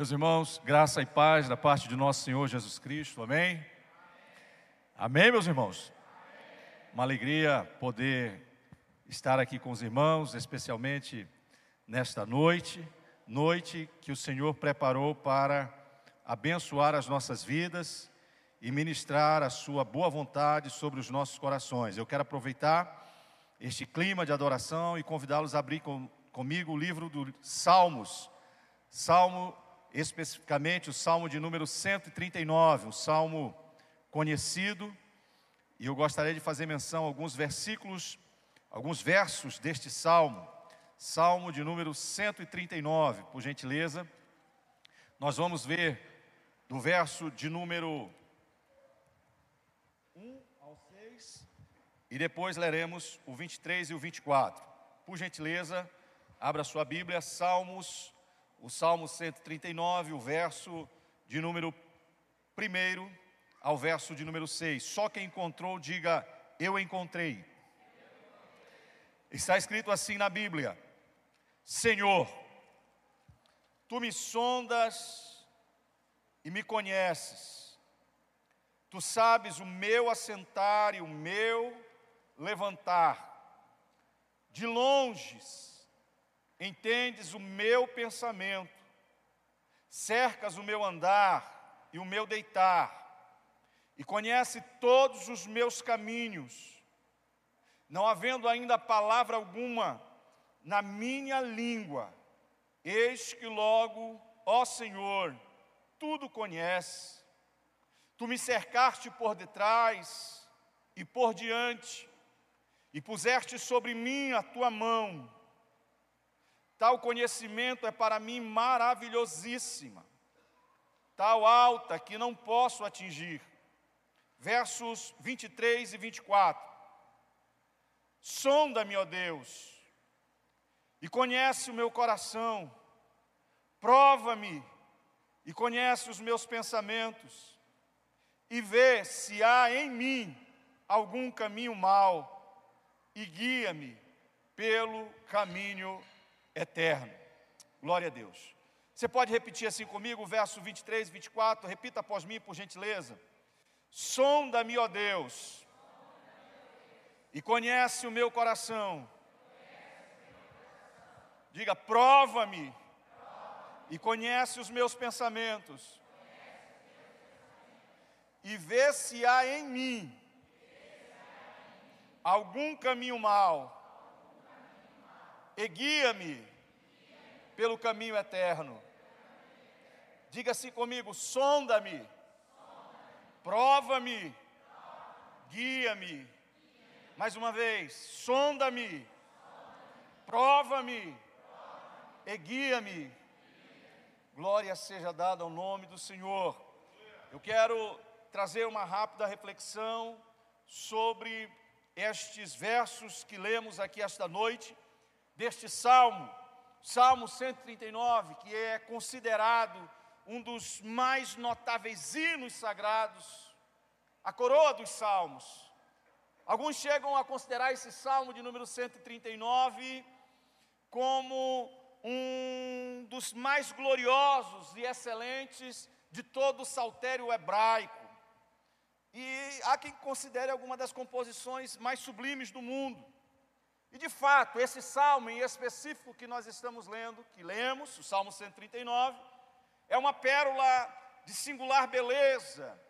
Meus irmãos, graça e paz da parte de nosso Senhor Jesus Cristo, amém? Amém, meus irmãos? Uma alegria poder estar aqui com os irmãos, especialmente nesta noite, noite que o Senhor preparou para abençoar as nossas vidas e ministrar a sua boa vontade sobre os nossos corações. Eu quero aproveitar este clima de adoração e convidá-los a abrir com, comigo o livro dos Salmos, Salmo especificamente o Salmo de número 139, um salmo conhecido, e eu gostaria de fazer menção a alguns versículos, alguns versos deste salmo, Salmo de número 139, por gentileza. Nós vamos ver do verso de número 1 ao 6 e depois leremos o 23 e o 24. Por gentileza, abra sua Bíblia, Salmos o Salmo 139, o verso de número 1 ao verso de número 6. Só quem encontrou, diga: Eu encontrei. Está escrito assim na Bíblia: Senhor, tu me sondas e me conheces, tu sabes o meu assentar e o meu levantar, de longes entendes o meu pensamento, cercas o meu andar e o meu deitar, e conhece todos os meus caminhos, não havendo ainda palavra alguma na minha língua, eis que logo, ó Senhor, tudo conhece. Tu me cercaste por detrás e por diante, e puseste sobre mim a tua mão Tal conhecimento é para mim maravilhosíssima, tal alta que não posso atingir. Versos 23 e 24. Sonda-me, ó Deus, e conhece o meu coração, prova-me e conhece os meus pensamentos, e vê se há em mim algum caminho mau, e guia-me pelo caminho eterno. Glória a Deus. Você pode repetir assim comigo verso 23 e 24? Repita após mim, por gentileza. Sonda-me, ó Deus, e conhece o meu coração. Diga, prova-me e conhece os meus pensamentos. E vê se há em mim algum caminho mau e guia-me pelo caminho eterno. Diga assim comigo: sonda-me, prova-me, guia-me. Mais uma vez, sonda-me, prova-me e guia-me. Glória seja dada ao nome do Senhor. Eu quero trazer uma rápida reflexão sobre estes versos que lemos aqui esta noite deste salmo, Salmo 139, que é considerado um dos mais notáveis hinos sagrados, a coroa dos salmos. Alguns chegam a considerar esse salmo de número 139 como um dos mais gloriosos e excelentes de todo o saltério hebraico. E há quem considere alguma das composições mais sublimes do mundo. E de fato, esse salmo em específico que nós estamos lendo, que lemos, o Salmo 139, é uma pérola de singular beleza,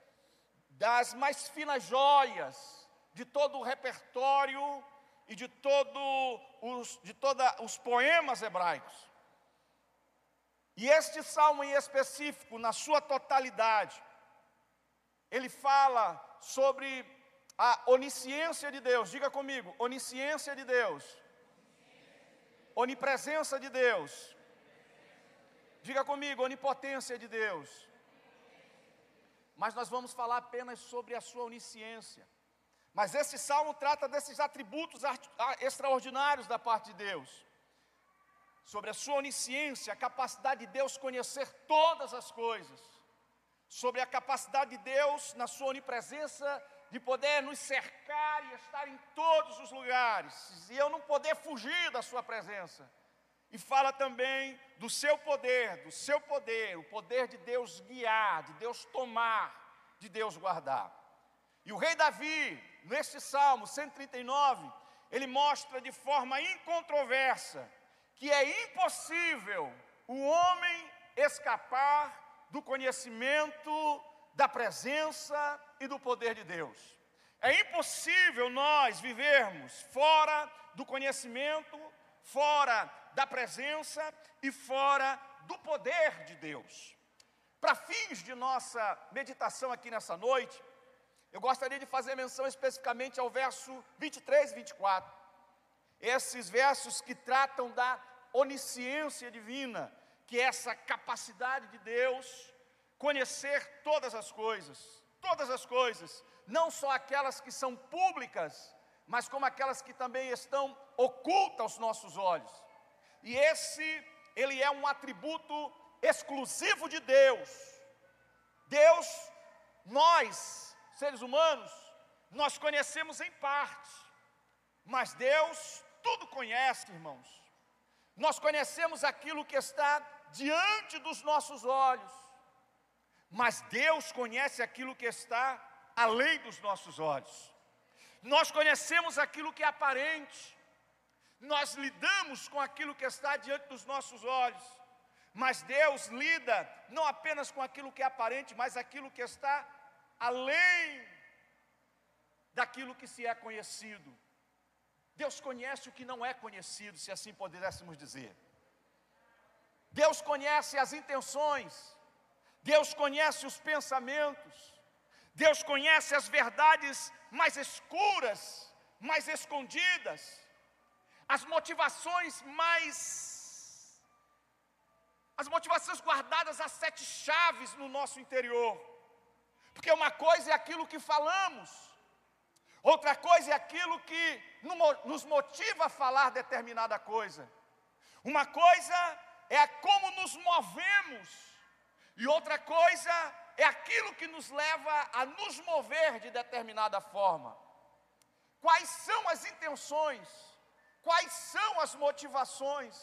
das mais finas joias de todo o repertório e de todo os, de toda os poemas hebraicos. E este salmo em específico, na sua totalidade, ele fala sobre a onisciência de Deus, diga comigo, onisciência de Deus, onipresença de Deus, diga comigo, onipotência de Deus. Mas nós vamos falar apenas sobre a sua onisciência. Mas esse salmo trata desses atributos extraordinários da parte de Deus. Sobre a sua onisciência, a capacidade de Deus conhecer todas as coisas. Sobre a capacidade de Deus, na sua onipresença, de poder nos cercar e estar em todos os lugares, e eu não poder fugir da Sua presença. e fala também do seu poder, do seu poder, o poder de Deus guiar, de Deus tomar, de Deus guardar. E o rei Davi, neste Salmo 139, ele mostra de forma incontroversa que é impossível o homem escapar do conhecimento, da presença e do poder de Deus. É impossível nós vivermos fora do conhecimento, fora da presença e fora do poder de Deus. Para fins de nossa meditação aqui nessa noite, eu gostaria de fazer menção especificamente ao verso 23 e 24. Esses versos que tratam da onisciência divina, que é essa capacidade de Deus conhecer todas as coisas, todas as coisas, não só aquelas que são públicas, mas como aquelas que também estão ocultas aos nossos olhos. E esse, ele é um atributo exclusivo de Deus. Deus, nós, seres humanos, nós conhecemos em parte, mas Deus tudo conhece, irmãos. Nós conhecemos aquilo que está diante dos nossos olhos, mas Deus conhece aquilo que está além dos nossos olhos. Nós conhecemos aquilo que é aparente, nós lidamos com aquilo que está diante dos nossos olhos, mas Deus lida não apenas com aquilo que é aparente, mas aquilo que está além daquilo que se é conhecido. Deus conhece o que não é conhecido, se assim pudéssemos dizer. Deus conhece as intenções, Deus conhece os pensamentos, Deus conhece as verdades mais escuras, mais escondidas, as motivações mais. as motivações guardadas a sete chaves no nosso interior. Porque uma coisa é aquilo que falamos, outra coisa é aquilo que nos motiva a falar determinada coisa. Uma coisa é como nos movemos, e outra coisa é aquilo que nos leva a nos mover de determinada forma. Quais são as intenções? Quais são as motivações?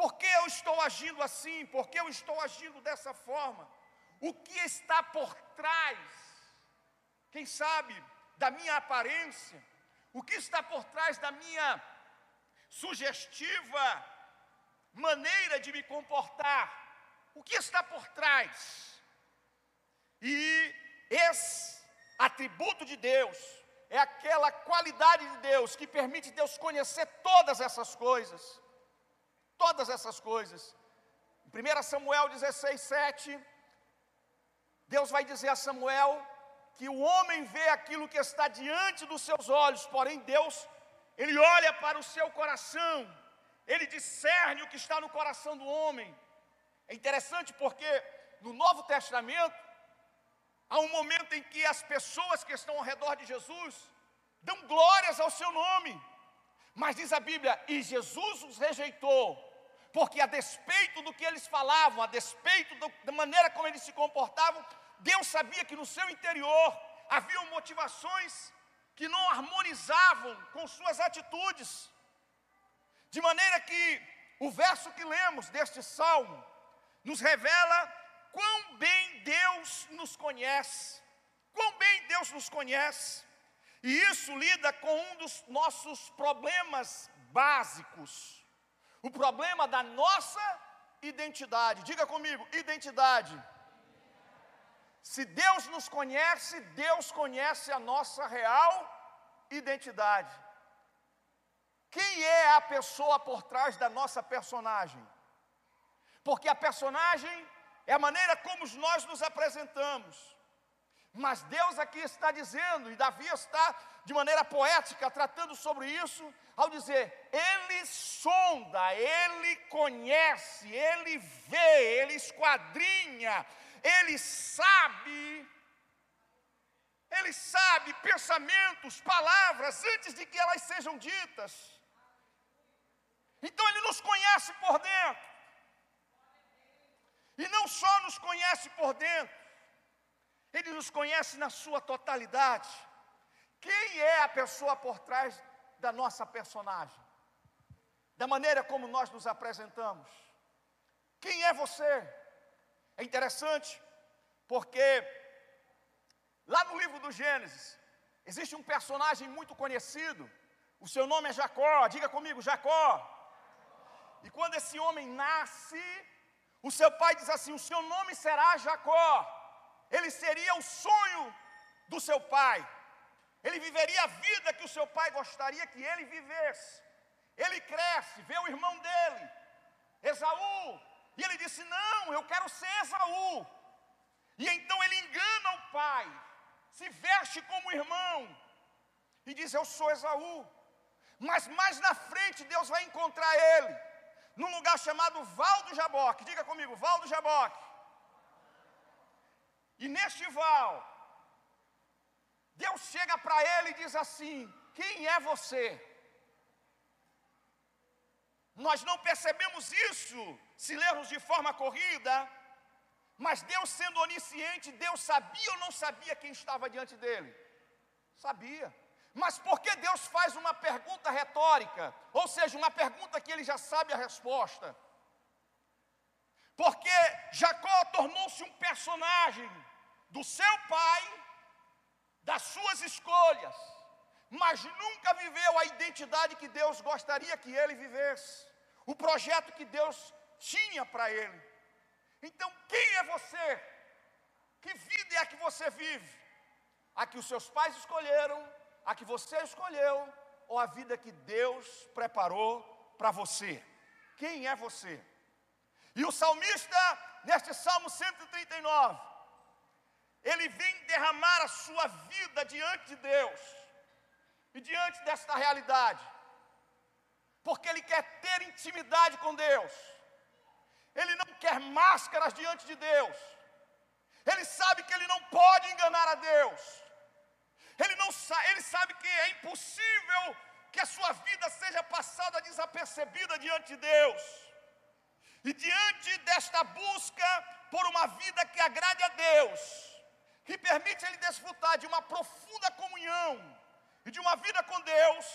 Por que eu estou agindo assim? Por que eu estou agindo dessa forma? o que está por trás, quem sabe, da minha aparência, o que está por trás da minha sugestiva maneira de me comportar, o que está por trás. E esse atributo de Deus é aquela qualidade de Deus que permite Deus conhecer todas essas coisas. Todas essas coisas. Em 1 Samuel 16, 7 Deus vai dizer a Samuel que o homem vê aquilo que está diante dos seus olhos, porém Deus, ele olha para o seu coração, ele discerne o que está no coração do homem. É interessante porque no Novo Testamento há um momento em que as pessoas que estão ao redor de Jesus dão glórias ao seu nome. Mas diz a Bíblia, e Jesus os rejeitou, porque a despeito do que eles falavam, a despeito do, da maneira como eles se comportavam, Deus sabia que no seu interior haviam motivações que não harmonizavam com suas atitudes. De maneira que o verso que lemos deste salmo nos revela quão bem Deus nos conhece, quão bem Deus nos conhece. E isso lida com um dos nossos problemas básicos, o problema da nossa identidade. Diga comigo, identidade. Se Deus nos conhece, Deus conhece a nossa real identidade. Quem é a pessoa por trás da nossa personagem? Porque a personagem é a maneira como nós nos apresentamos. Mas Deus aqui está dizendo, e Davi está de maneira poética tratando sobre isso, ao dizer: Ele sonda, Ele conhece, Ele vê, Ele esquadrinha, ele sabe, Ele sabe pensamentos, palavras, antes de que elas sejam ditas. Então Ele nos conhece por dentro. E não só nos conhece por dentro, Ele nos conhece na sua totalidade. Quem é a pessoa por trás da nossa personagem? da maneira como nós nos apresentamos. Quem é você? É interessante, porque lá no livro do Gênesis, existe um personagem muito conhecido, o seu nome é Jacó, diga comigo, Jacó. E quando esse homem nasce, o seu pai diz assim: O seu nome será Jacó. Ele seria o sonho do seu pai. Ele viveria a vida que o seu pai gostaria que ele vivesse. Ele cresce, vê o irmão dele, Esaú, e ele disse: Não, eu quero ser Esaú. E então ele engana o pai, se veste como irmão, e diz: Eu sou Esaú. Mas mais na frente Deus vai encontrar ele, num lugar chamado Val do Jaboque. Diga comigo, Val do Jaboque. E neste val, Deus chega para ele e diz assim: Quem é você? Nós não percebemos isso se lermos de forma corrida, mas Deus sendo onisciente, Deus sabia ou não sabia quem estava diante dele? Sabia. Mas por que Deus faz uma pergunta retórica? Ou seja, uma pergunta que ele já sabe a resposta? Porque Jacó tornou-se um personagem do seu pai, das suas escolhas, mas nunca viveu a identidade que Deus gostaria que ele vivesse, o projeto que Deus tinha para ele. Então, quem é você? Que vida é a que você vive? A que os seus pais escolheram, a que você escolheu, ou a vida que Deus preparou para você? Quem é você? E o salmista, neste Salmo 139, ele vem derramar a sua vida diante de Deus e diante desta realidade, porque ele quer ter intimidade com Deus, ele não quer máscaras diante de Deus, ele sabe que ele não pode enganar a Deus, ele, sabe que é impossível que a sua vida seja passada desapercebida diante de Deus. E diante desta busca por uma vida que agrade a Deus, que permite ele desfrutar de uma profunda comunhão e de uma vida com Deus,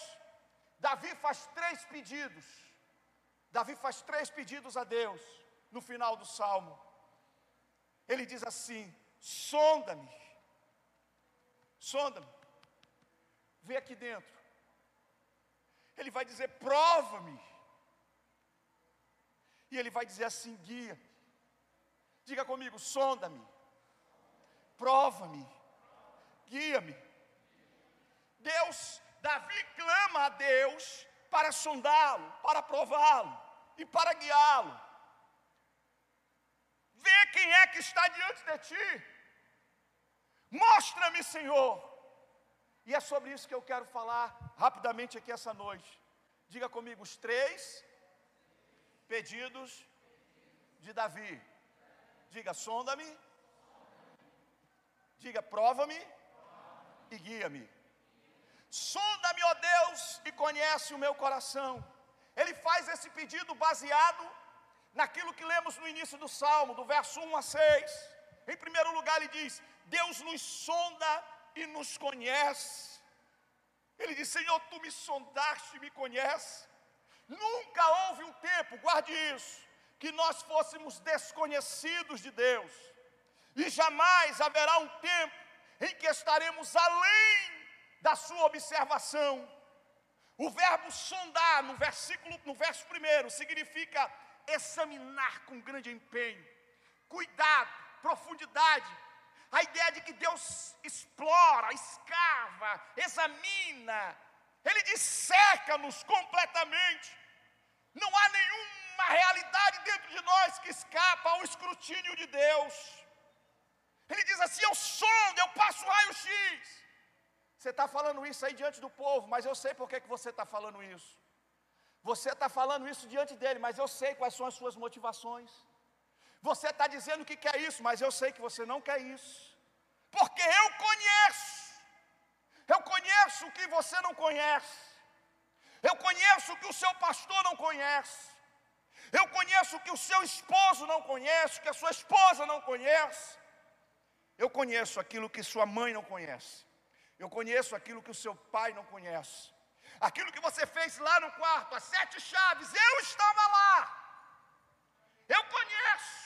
Davi faz três pedidos. Davi faz três pedidos a Deus no final do salmo. Ele diz assim: sonda-me, sonda-me, vê aqui dentro. Ele vai dizer: prova-me. E ele vai dizer assim: guia. Diga comigo: sonda-me prova-me, guia-me. Deus, Davi clama a Deus para sondá-lo, para prová-lo e para guiá-lo. Vê quem é que está diante de ti. Mostra-me, Senhor. E é sobre isso que eu quero falar rapidamente aqui essa noite. Diga comigo os três pedidos de Davi. Diga: sonda-me, Diga: prova-me e guia-me. Sonda-me, ó Deus, e conhece o meu coração. Ele faz esse pedido baseado naquilo que lemos no início do salmo, do verso 1 a 6. Em primeiro lugar, ele diz: Deus nos sonda e nos conhece. Ele diz: Senhor, tu me sondaste e me conheces. Nunca houve um tempo, guarde isso, que nós fôssemos desconhecidos de Deus. E jamais haverá um tempo em que estaremos além da sua observação. O verbo sondar no versículo, no verso primeiro, significa examinar com grande empenho, cuidado, profundidade. A ideia de que Deus explora, escava, examina, Ele disseca-nos completamente. Não há nenhuma realidade dentro de nós que escapa ao escrutínio de Deus. Ele diz assim: Eu sondo, eu passo raio-x. Você está falando isso aí diante do povo, mas eu sei por que, que você está falando isso. Você está falando isso diante dele, mas eu sei quais são as suas motivações. Você está dizendo que quer isso, mas eu sei que você não quer isso. Porque eu conheço. Eu conheço o que você não conhece. Eu conheço o que o seu pastor não conhece. Eu conheço o que o seu esposo não conhece, o que a sua esposa não conhece. Eu conheço aquilo que sua mãe não conhece. Eu conheço aquilo que o seu pai não conhece. aquilo que você fez lá no quarto, as sete chaves, eu estava lá. Eu conheço.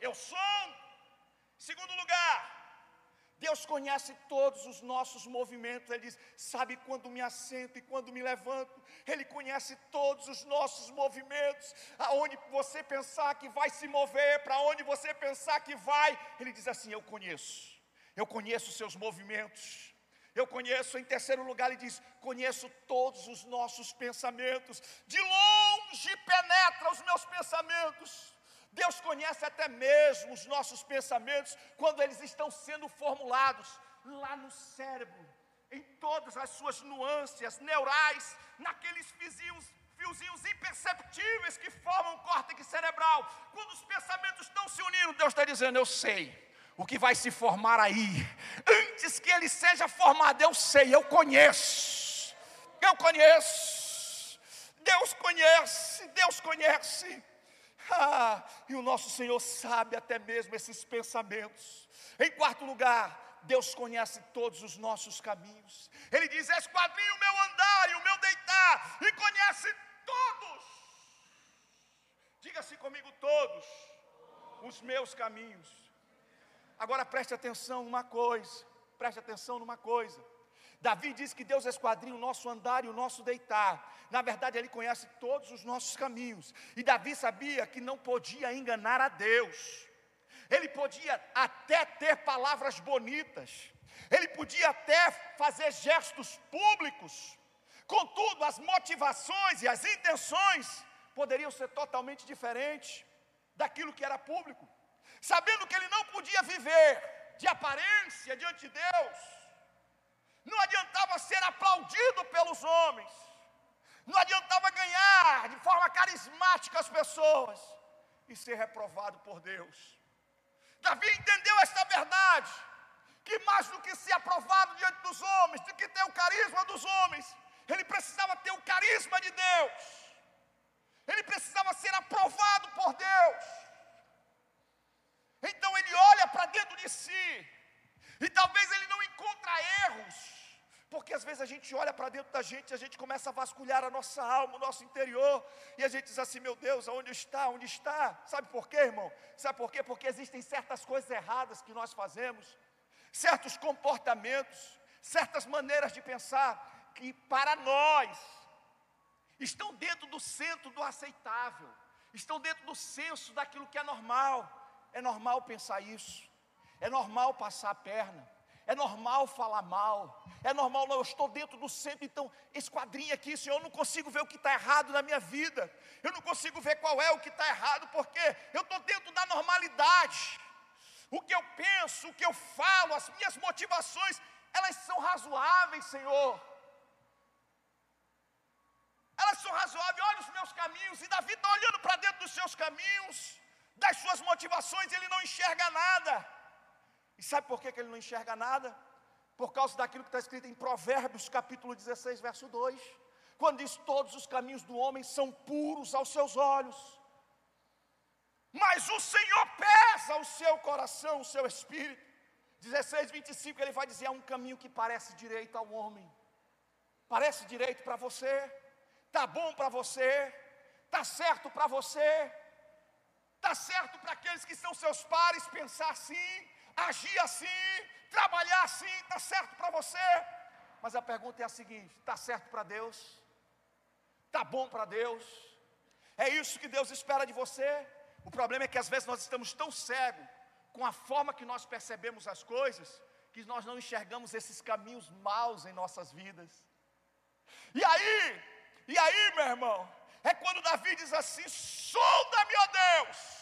Eu sou. Segundo lugar, Deus conhece todos os nossos movimentos. Ele diz: sabe quando me assento e quando me levanto. Ele conhece todos os nossos movimentos. Aonde você pensar que vai se mover, para onde você pensar que vai. Ele diz assim: Eu conheço. Eu conheço os seus movimentos. Eu conheço, em terceiro lugar, ele diz: Conheço todos os nossos pensamentos. De longe penetra os meus pensamentos. Deus conhece até mesmo os nossos pensamentos quando eles estão sendo formulados lá no cérebro, em todas as suas nuances neurais, naqueles fiozinhos, fiozinhos imperceptíveis que formam o córtex cerebral. Quando os pensamentos estão se unindo, Deus está dizendo: Eu sei o que vai se formar aí. Antes que ele seja formado, eu sei, eu conheço. Eu conheço. Deus conhece, Deus conhece. Ah, e o nosso Senhor sabe até mesmo esses pensamentos. Em quarto lugar, Deus conhece todos os nossos caminhos. Ele diz: Esquadrinha o meu andar e o meu deitar, e conhece todos. Diga-se comigo, todos os meus caminhos. Agora preste atenção numa coisa, preste atenção numa coisa. Davi diz que Deus esquadrinha o nosso andar e o nosso deitar. Na verdade, Ele conhece todos os nossos caminhos. E Davi sabia que não podia enganar a Deus. Ele podia até ter palavras bonitas. Ele podia até fazer gestos públicos. Contudo, as motivações e as intenções poderiam ser totalmente diferentes daquilo que era público. Sabendo que ele não podia viver de aparência diante de Deus não adiantava ser aplaudido pelos homens. Não adiantava ganhar de forma carismática as pessoas e ser reprovado por Deus. Davi entendeu esta verdade, que mais do que ser aprovado diante dos homens, do que ter o carisma dos homens, ele precisava ter o carisma de Deus. Ele precisava ser aprovado por Deus. Então ele olha para dentro de si e talvez ele não encontra erros, porque às vezes a gente olha para dentro da gente, a gente começa a vasculhar a nossa alma, o nosso interior, e a gente diz assim: meu Deus, aonde está? Onde está? Sabe por quê, irmão? Sabe por quê? Porque existem certas coisas erradas que nós fazemos, certos comportamentos, certas maneiras de pensar, que para nós estão dentro do centro do aceitável, estão dentro do senso daquilo que é normal. É normal pensar isso. É normal passar a perna. É normal falar mal. É normal, não, eu estou dentro do centro, então esquadrinha aqui, Senhor, eu não consigo ver o que está errado na minha vida. Eu não consigo ver qual é o que está errado, porque eu estou dentro da normalidade. O que eu penso, o que eu falo, as minhas motivações, elas são razoáveis, Senhor. Elas são razoáveis, olha os meus caminhos, e Davi está olhando para dentro dos seus caminhos, das suas motivações, ele não enxerga nada. E sabe por que, que ele não enxerga nada? Por causa daquilo que está escrito em Provérbios, capítulo 16, verso 2. Quando diz: Todos os caminhos do homem são puros aos seus olhos, mas o Senhor pesa o seu coração, o seu espírito. 16, 25, ele vai dizer: É um caminho que parece direito ao homem, parece direito para você, está bom para você, está certo para você, está certo para aqueles que são seus pares pensar assim, agir assim, trabalhar assim, está certo para você. Mas a pergunta é a seguinte: está certo para Deus? Está bom para Deus? É isso que Deus espera de você? O problema é que às vezes nós estamos tão cegos com a forma que nós percebemos as coisas, que nós não enxergamos esses caminhos maus em nossas vidas. E aí, e aí, meu irmão, é quando Davi diz assim: sonda-me, ó Deus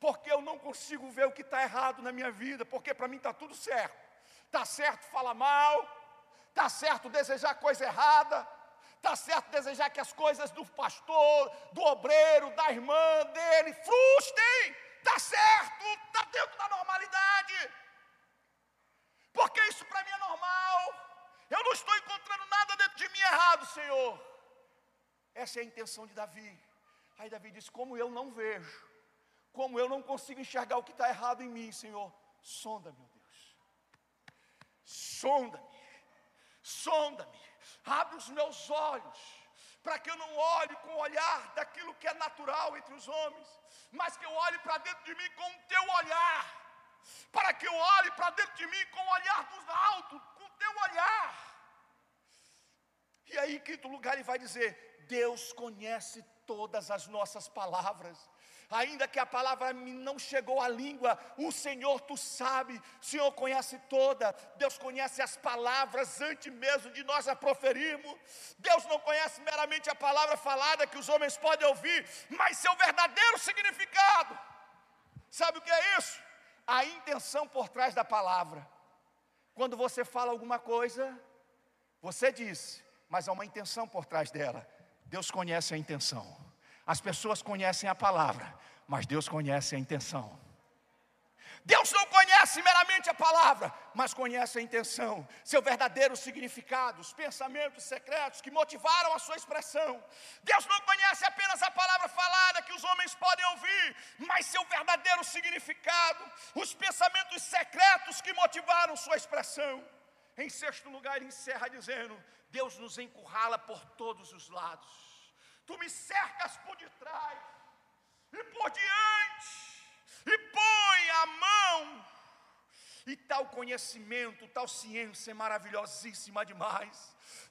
porque eu não consigo ver o que está errado na minha vida, porque para mim está tudo certo. Está certo falar mal, está certo desejar coisa errada, está certo desejar que as coisas do pastor, do obreiro, da irmã dele frustrem, está certo, está dentro da normalidade, porque isso para mim é normal. Eu não estou encontrando nada dentro de mim errado, Senhor. Essa é a intenção de Davi. Aí Davi diz: Como eu não vejo, como eu não consigo enxergar o que está errado em mim, Senhor, sonda, meu Deus. Sonda-me. sonda-me, abre os meus olhos, para que eu não olhe com o olhar daquilo que é natural entre os homens, mas que eu olhe para dentro de mim com o teu olhar, para que eu olhe para dentro de mim com o olhar dos altos, com o teu olhar. E aí, em quinto lugar, ele vai dizer: Deus conhece todas as nossas palavras ainda que a palavra não chegou à língua, o Senhor tu sabe, o Senhor conhece toda, Deus conhece as palavras antes mesmo de nós a proferirmos. Deus não conhece meramente a palavra falada que os homens podem ouvir, mas seu verdadeiro significado. Sabe o que é isso? A intenção por trás da palavra. Quando você fala alguma coisa, você diz, mas há uma intenção por trás dela. Deus conhece a intenção. As pessoas conhecem a palavra, mas Deus conhece a intenção. Deus não conhece meramente a palavra, mas conhece a intenção, seu verdadeiro significado, os pensamentos secretos que motivaram a sua expressão. Deus não conhece apenas a palavra falada que os homens podem ouvir, mas seu verdadeiro significado, os pensamentos secretos que motivaram sua expressão. Em sexto lugar, ele encerra dizendo: Deus nos encurrala por todos os lados tu me cercas por detrás e por diante, e põe a mão. E tal conhecimento, tal ciência é maravilhosíssima demais.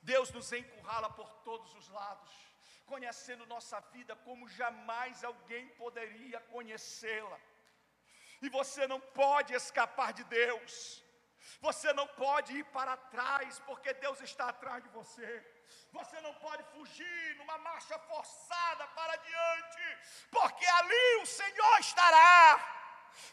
Deus nos encurrala por todos os lados, conhecendo nossa vida como jamais alguém poderia conhecê-la. E você não pode escapar de Deus. Você não pode ir para trás, porque Deus está atrás de você. Você não pode fugir numa marcha forçada para diante, porque ali o Senhor estará,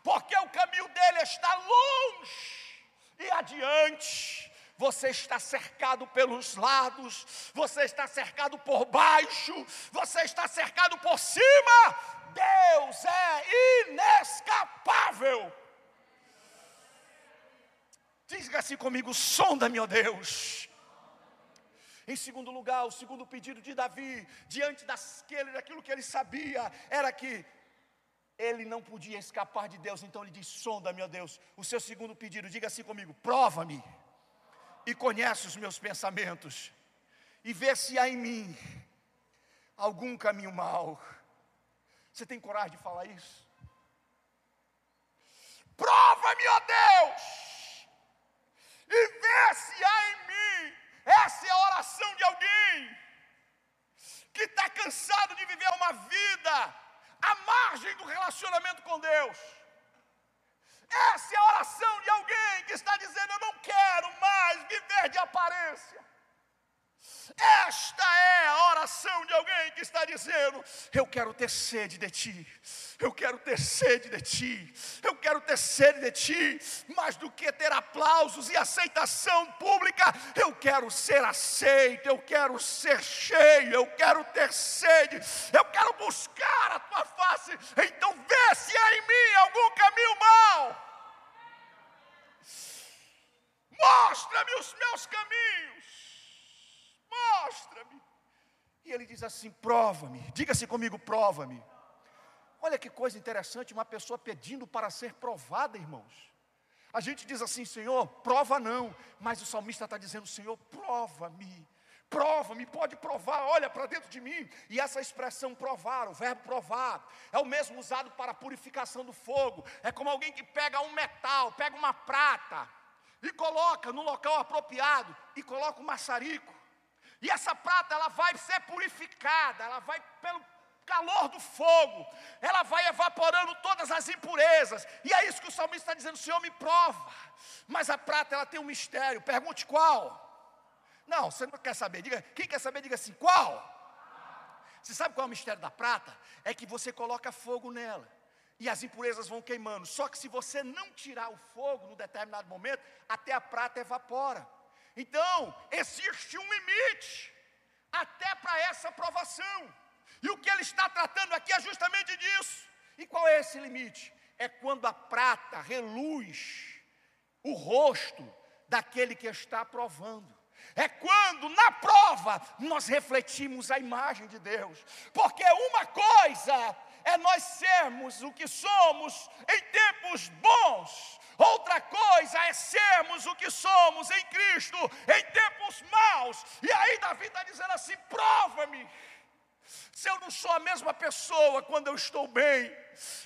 porque o caminho dele está longe e adiante. Você está cercado pelos lados, você está cercado por baixo, você está cercado por cima. Deus é inescapável. Diga assim comigo: sonda-me, ó Deus em segundo lugar, o segundo pedido de Davi, diante daquele, daquilo que ele sabia, era que ele não podia escapar de Deus, então ele diz: sonda, meu Deus. O seu segundo pedido, diga assim comigo: prova-me e conhece os meus pensamentos, e vê se há em mim algum caminho mau. Você tem coragem de falar isso? Prova-me, ó Deus, e vê se há em essa é a oração de alguém que está cansado de viver uma vida à margem do relacionamento com Deus. Essa é a oração de alguém que está dizendo: Eu não quero mais viver de aparência. Esta é a oração de alguém que está dizendo: Eu quero ter sede de ti, eu quero ter sede de ti, eu quero ter sede de ti, mais do que ter aplausos e aceitação pública, eu quero ser aceito, eu quero ser cheio, eu quero ter sede, eu quero buscar a tua face. Então, vê se há em mim algum caminho mau. Mostra-me os meus caminhos mostra-me. E ele diz assim: prova-me, diga-se comigo, prova-me. Olha que coisa interessante, uma pessoa pedindo para ser provada, irmãos. A gente diz assim, Senhor, prova não, mas o salmista está dizendo, Senhor, prova-me, prova-me, pode provar, olha para dentro de mim. E essa expressão provar, o verbo provar, é o mesmo usado para a purificação do fogo. É como alguém que pega um metal, pega uma prata e coloca no local apropriado e coloca um maçarico e essa prata, ela vai ser purificada, ela vai pelo calor do fogo, ela vai evaporando todas as impurezas. E é isso que o salmista está dizendo: Senhor, me prova. Mas a prata, ela tem um mistério. Pergunte qual? Não, você não quer saber. Diga, quem quer saber, diga assim: qual? Você sabe qual é o mistério da prata? É que você coloca fogo nela e as impurezas vão queimando. Só que se você não tirar o fogo num determinado momento, até a prata evapora. Então, existe um limite até para essa provação. E o que ele está tratando aqui é justamente disso. E qual é esse limite? É quando a prata reluz o rosto daquele que está provando. É quando na prova nós refletimos a imagem de Deus. Porque uma coisa é nós sermos o que somos em tempos bons, Outra coisa é sermos o que somos em Cristo em tempos maus. E aí Davi está dizendo assim: prova-me. Se eu não sou a mesma pessoa quando eu estou bem,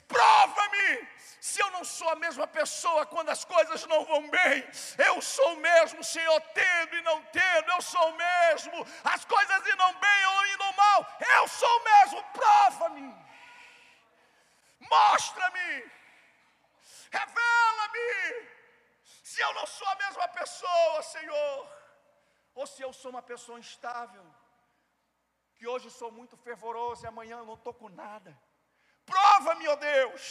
prova-me. Se eu não sou a mesma pessoa quando as coisas não vão bem, eu sou o mesmo, Senhor, tendo e não tendo, eu sou o mesmo, as coisas irão bem ou irão mal, eu sou o mesmo, prova-me, mostra-me, revela-me, se eu não sou a mesma pessoa, Senhor, ou se eu sou uma pessoa instável, que hoje sou muito fervoroso e amanhã não estou com nada, prova-me, ó oh Deus,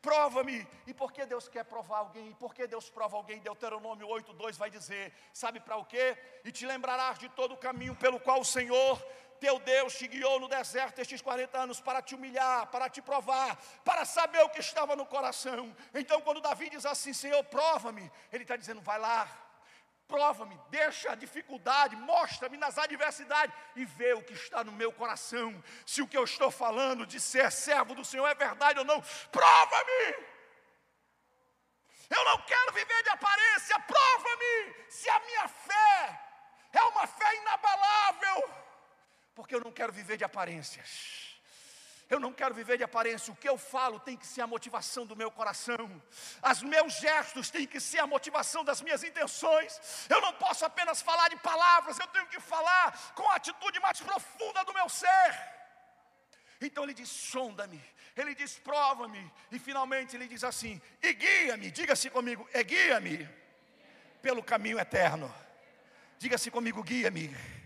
prova-me. E por que Deus quer provar alguém? E por que Deus prova alguém? Deuteronômio 8:2 vai dizer: Sabe para o quê? E te lembrarás de todo o caminho pelo qual o Senhor teu Deus te guiou no deserto estes 40 anos para te humilhar, para te provar, para saber o que estava no coração. Então, quando Davi diz assim: Senhor, prova-me, ele está dizendo: vai lá, prova-me, deixa a dificuldade, mostra-me nas adversidades e vê o que está no meu coração. Se o que eu estou falando de ser servo do Senhor é verdade ou não, prova-me. Eu não quero viver de aparência, prova-me se a minha fé é uma fé inabalável, porque eu não quero viver de aparências. Eu não quero viver de aparência. O que eu falo tem que ser a motivação do meu coração. Os meus gestos têm que ser a motivação das minhas intenções. Eu não posso apenas falar de palavras, eu tenho que falar com a atitude mais profunda do meu ser. Então ele diz: sonda-me, ele diz: prova-me, e finalmente ele diz assim: e guia-me, diga-se comigo, e guia-me pelo caminho eterno. Diga-se comigo, guia-me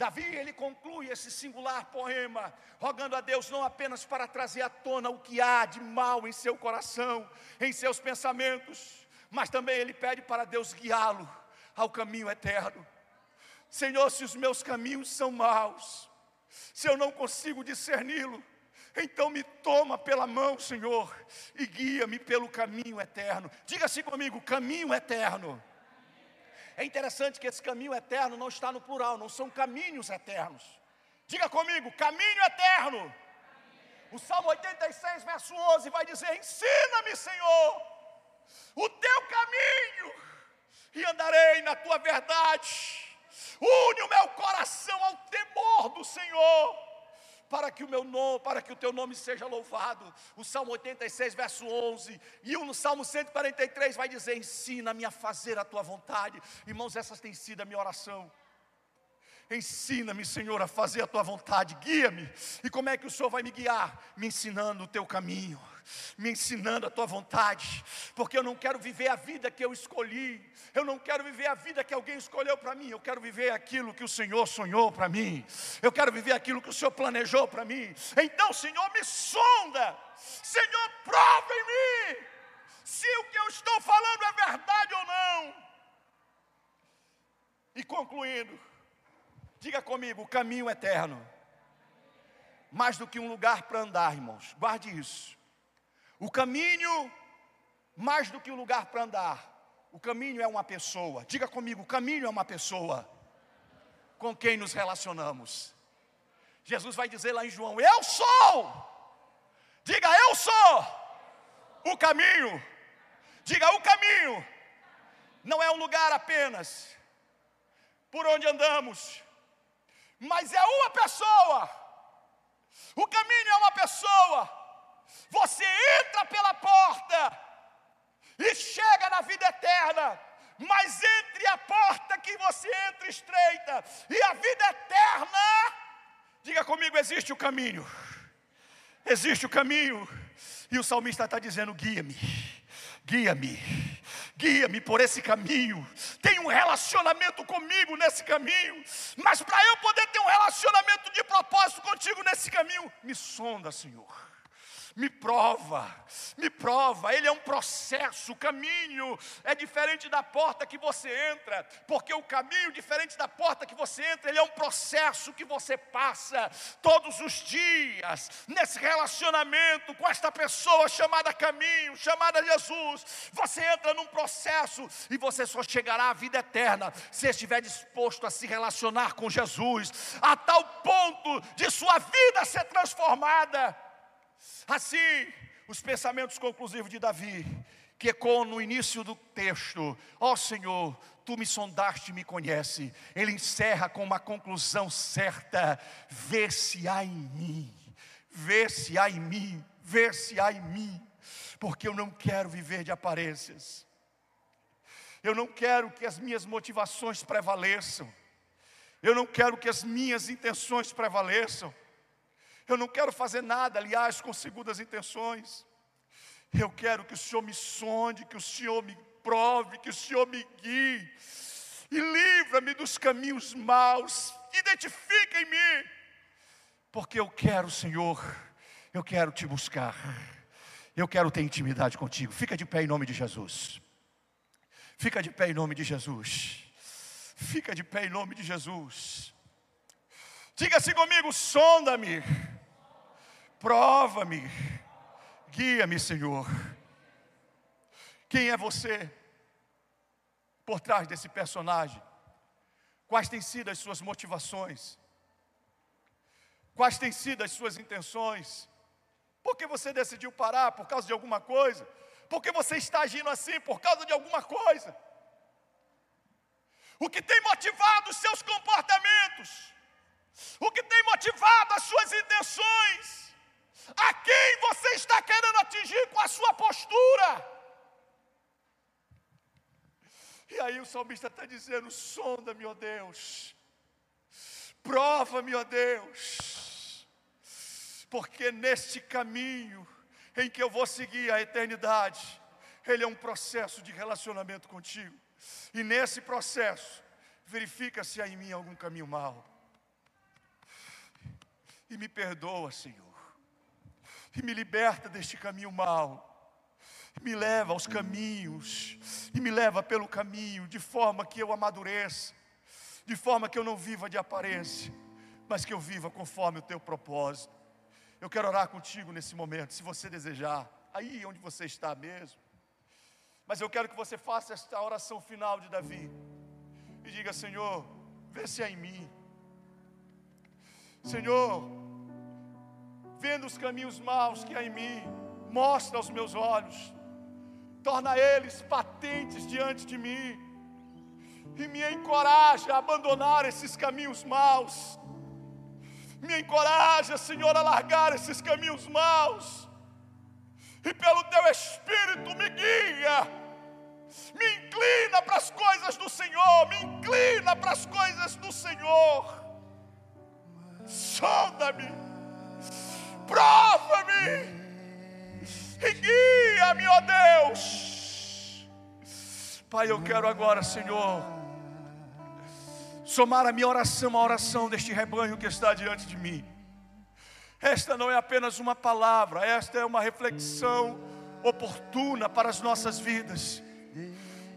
Davi, ele conclui esse singular poema, rogando a Deus não apenas para trazer à tona o que há de mal em seu coração, em seus pensamentos, mas também ele pede para Deus guiá-lo ao caminho eterno. Senhor, se os meus caminhos são maus, se eu não consigo discerni-lo, então me toma pela mão, Senhor, e guia-me pelo caminho eterno. Diga assim comigo: caminho eterno. É interessante que esse caminho eterno não está no plural, não são caminhos eternos. Diga comigo, caminho eterno. O Salmo 86, verso 11 vai dizer: Ensina-me, Senhor, o teu caminho, e andarei na tua verdade. Une o meu coração ao temor do Senhor para que o meu nome, para que o teu nome seja louvado. O Salmo 86, verso 11, e o Salmo 143 vai dizer: Ensina-me a fazer a tua vontade. Irmãos, essas têm sido a minha oração. Ensina-me, Senhor, a fazer a tua vontade, guia-me. E como é que o Senhor vai me guiar? Me ensinando o teu caminho me ensinando a tua vontade, porque eu não quero viver a vida que eu escolhi, eu não quero viver a vida que alguém escolheu para mim, eu quero viver aquilo que o Senhor sonhou para mim, eu quero viver aquilo que o Senhor planejou para mim. Então, Senhor, me sonda, Senhor, prova em mim se o que eu estou falando é verdade ou não. E concluindo, diga comigo: o caminho eterno, mais do que um lugar para andar, irmãos, guarde isso. O caminho, mais do que um lugar para andar, o caminho é uma pessoa. Diga comigo: o caminho é uma pessoa com quem nos relacionamos. Jesus vai dizer lá em João: Eu sou. Diga, eu sou o caminho. Diga, o caminho não é um lugar apenas por onde andamos, mas é uma pessoa. O caminho é uma pessoa. Você entra pela porta e chega na vida eterna. Mas entre a porta que você entra estreita e a vida eterna, diga comigo: existe o caminho. Existe o caminho. E o salmista está dizendo: guia-me, guia-me, guia-me por esse caminho. Tem um relacionamento comigo nesse caminho. Mas para eu poder ter um relacionamento de propósito contigo nesse caminho, me sonda, Senhor me prova, me prova. Ele é um processo, o caminho é diferente da porta que você entra, porque o caminho, diferente da porta que você entra, ele é um processo que você passa todos os dias, nesse relacionamento com esta pessoa chamada caminho, chamada Jesus. Você entra num processo e você só chegará à vida eterna se estiver disposto a se relacionar com Jesus, a tal ponto de sua vida ser transformada. Assim, os pensamentos conclusivos de Davi, que ecoam no início do texto: Ó oh, Senhor, tu me sondaste e me conhece. Ele encerra com uma conclusão certa: vê se há em mim, vê se há em mim, vê se há em mim, porque eu não quero viver de aparências. Eu não quero que as minhas motivações prevaleçam. Eu não quero que as minhas intenções prevaleçam. Eu não quero fazer nada, aliás, com segundas intenções. Eu quero que o Senhor me sonde, que o Senhor me prove, que o Senhor me guie. E livra-me dos caminhos maus. Identifica em mim. Porque eu quero, Senhor, eu quero te buscar. Eu quero ter intimidade contigo. Fica de pé em nome de Jesus. Fica de pé em nome de Jesus. Fica de pé em nome de Jesus. Diga-se comigo: sonda-me, prova-me, guia-me, Senhor. Quem é você por trás desse personagem? Quais têm sido as suas motivações? Quais têm sido as suas intenções? Por que você decidiu parar por causa de alguma coisa? porque você está agindo assim por causa de alguma coisa. O que tem motivado os seus comportamentos, o que tem motivado as suas intenções, a quem você está querendo atingir com a sua postura. E aí o salmista está dizendo: sonda-me, ó Deus, prova-me, ó Deus, porque neste caminho em que eu vou seguir a eternidade, ele é um processo de relacionamento contigo. E nesse processo, verifica se há em mim algum caminho mau. E me perdoa, Senhor. E me liberta deste caminho mau. Me leva aos caminhos. E me leva pelo caminho, de forma que eu amadureça. De forma que eu não viva de aparência, mas que eu viva conforme o teu propósito. Eu quero orar contigo nesse momento, se você desejar, aí onde você está mesmo. Mas eu quero que você faça esta oração final de Davi e diga: Senhor, vê se é em mim. Senhor, vendo os caminhos maus que há em mim, mostra aos meus olhos, torna eles patentes diante de mim, e me encoraja a abandonar esses caminhos maus. Me encoraja, Senhor, a largar esses caminhos maus, e pelo teu Espírito me guia, me inclina para as coisas do Senhor, me inclina para as coisas do Senhor, sonda-me, prova-me, e guia-me, ó Deus. Pai, eu quero agora, Senhor, somar a minha oração à oração deste rebanho que está diante de mim. Esta não é apenas uma palavra, esta é uma reflexão oportuna para as nossas vidas,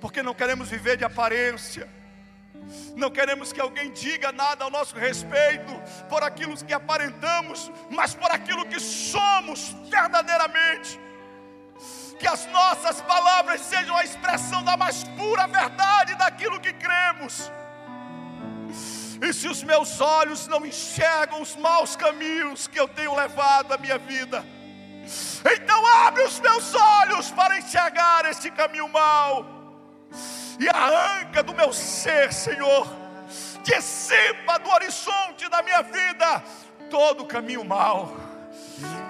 porque não queremos viver de aparência, não queremos que alguém diga nada ao nosso respeito por aquilo que aparentamos, mas por aquilo que somos verdadeiramente. Que as nossas palavras sejam a expressão da mais pura verdade daquilo que cremos e se os meus olhos não enxergam os maus caminhos que eu tenho levado a minha vida, então abre os meus olhos para enxergar este caminho mau, e arranca do meu ser, Senhor, dissipa do horizonte da minha vida todo caminho mau,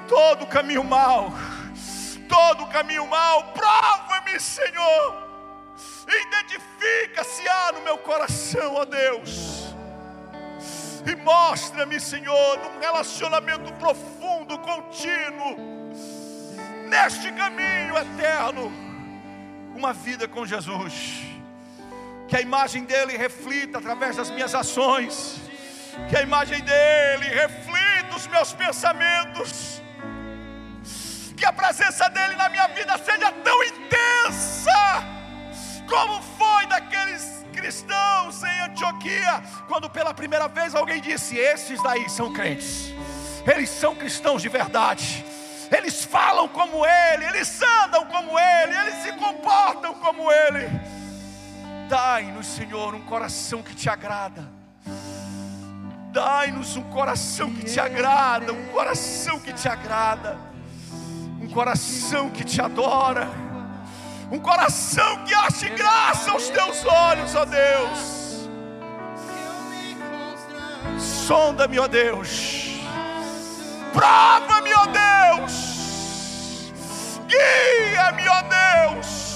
todo caminho mau, todo caminho mau, prova-me, Senhor, identifica se há no meu coração, ó Deus. E mostra-me, Senhor, num relacionamento profundo, contínuo, neste caminho eterno, uma vida com Jesus. Que a imagem dele reflita através das minhas ações, que a imagem dele reflita os meus pensamentos, que a presença dele na minha vida seja tão intensa como foi daqueles cristãos em Antioquia, quando pela primeira vez alguém disse: Esses daí são crentes, eles são cristãos de verdade. Eles falam como ele, eles andam como ele, eles se comportam como ele. Dai-nos, Senhor, um coração que te agrada. Dai-nos um coração que te agrada, um coração que te agrada, um coração que te adora, um coração que ache graça aos teus olhos, ó Deus. Sonda-me, ó Deus. Prova-me, ó Deus. Guia-me, ó Deus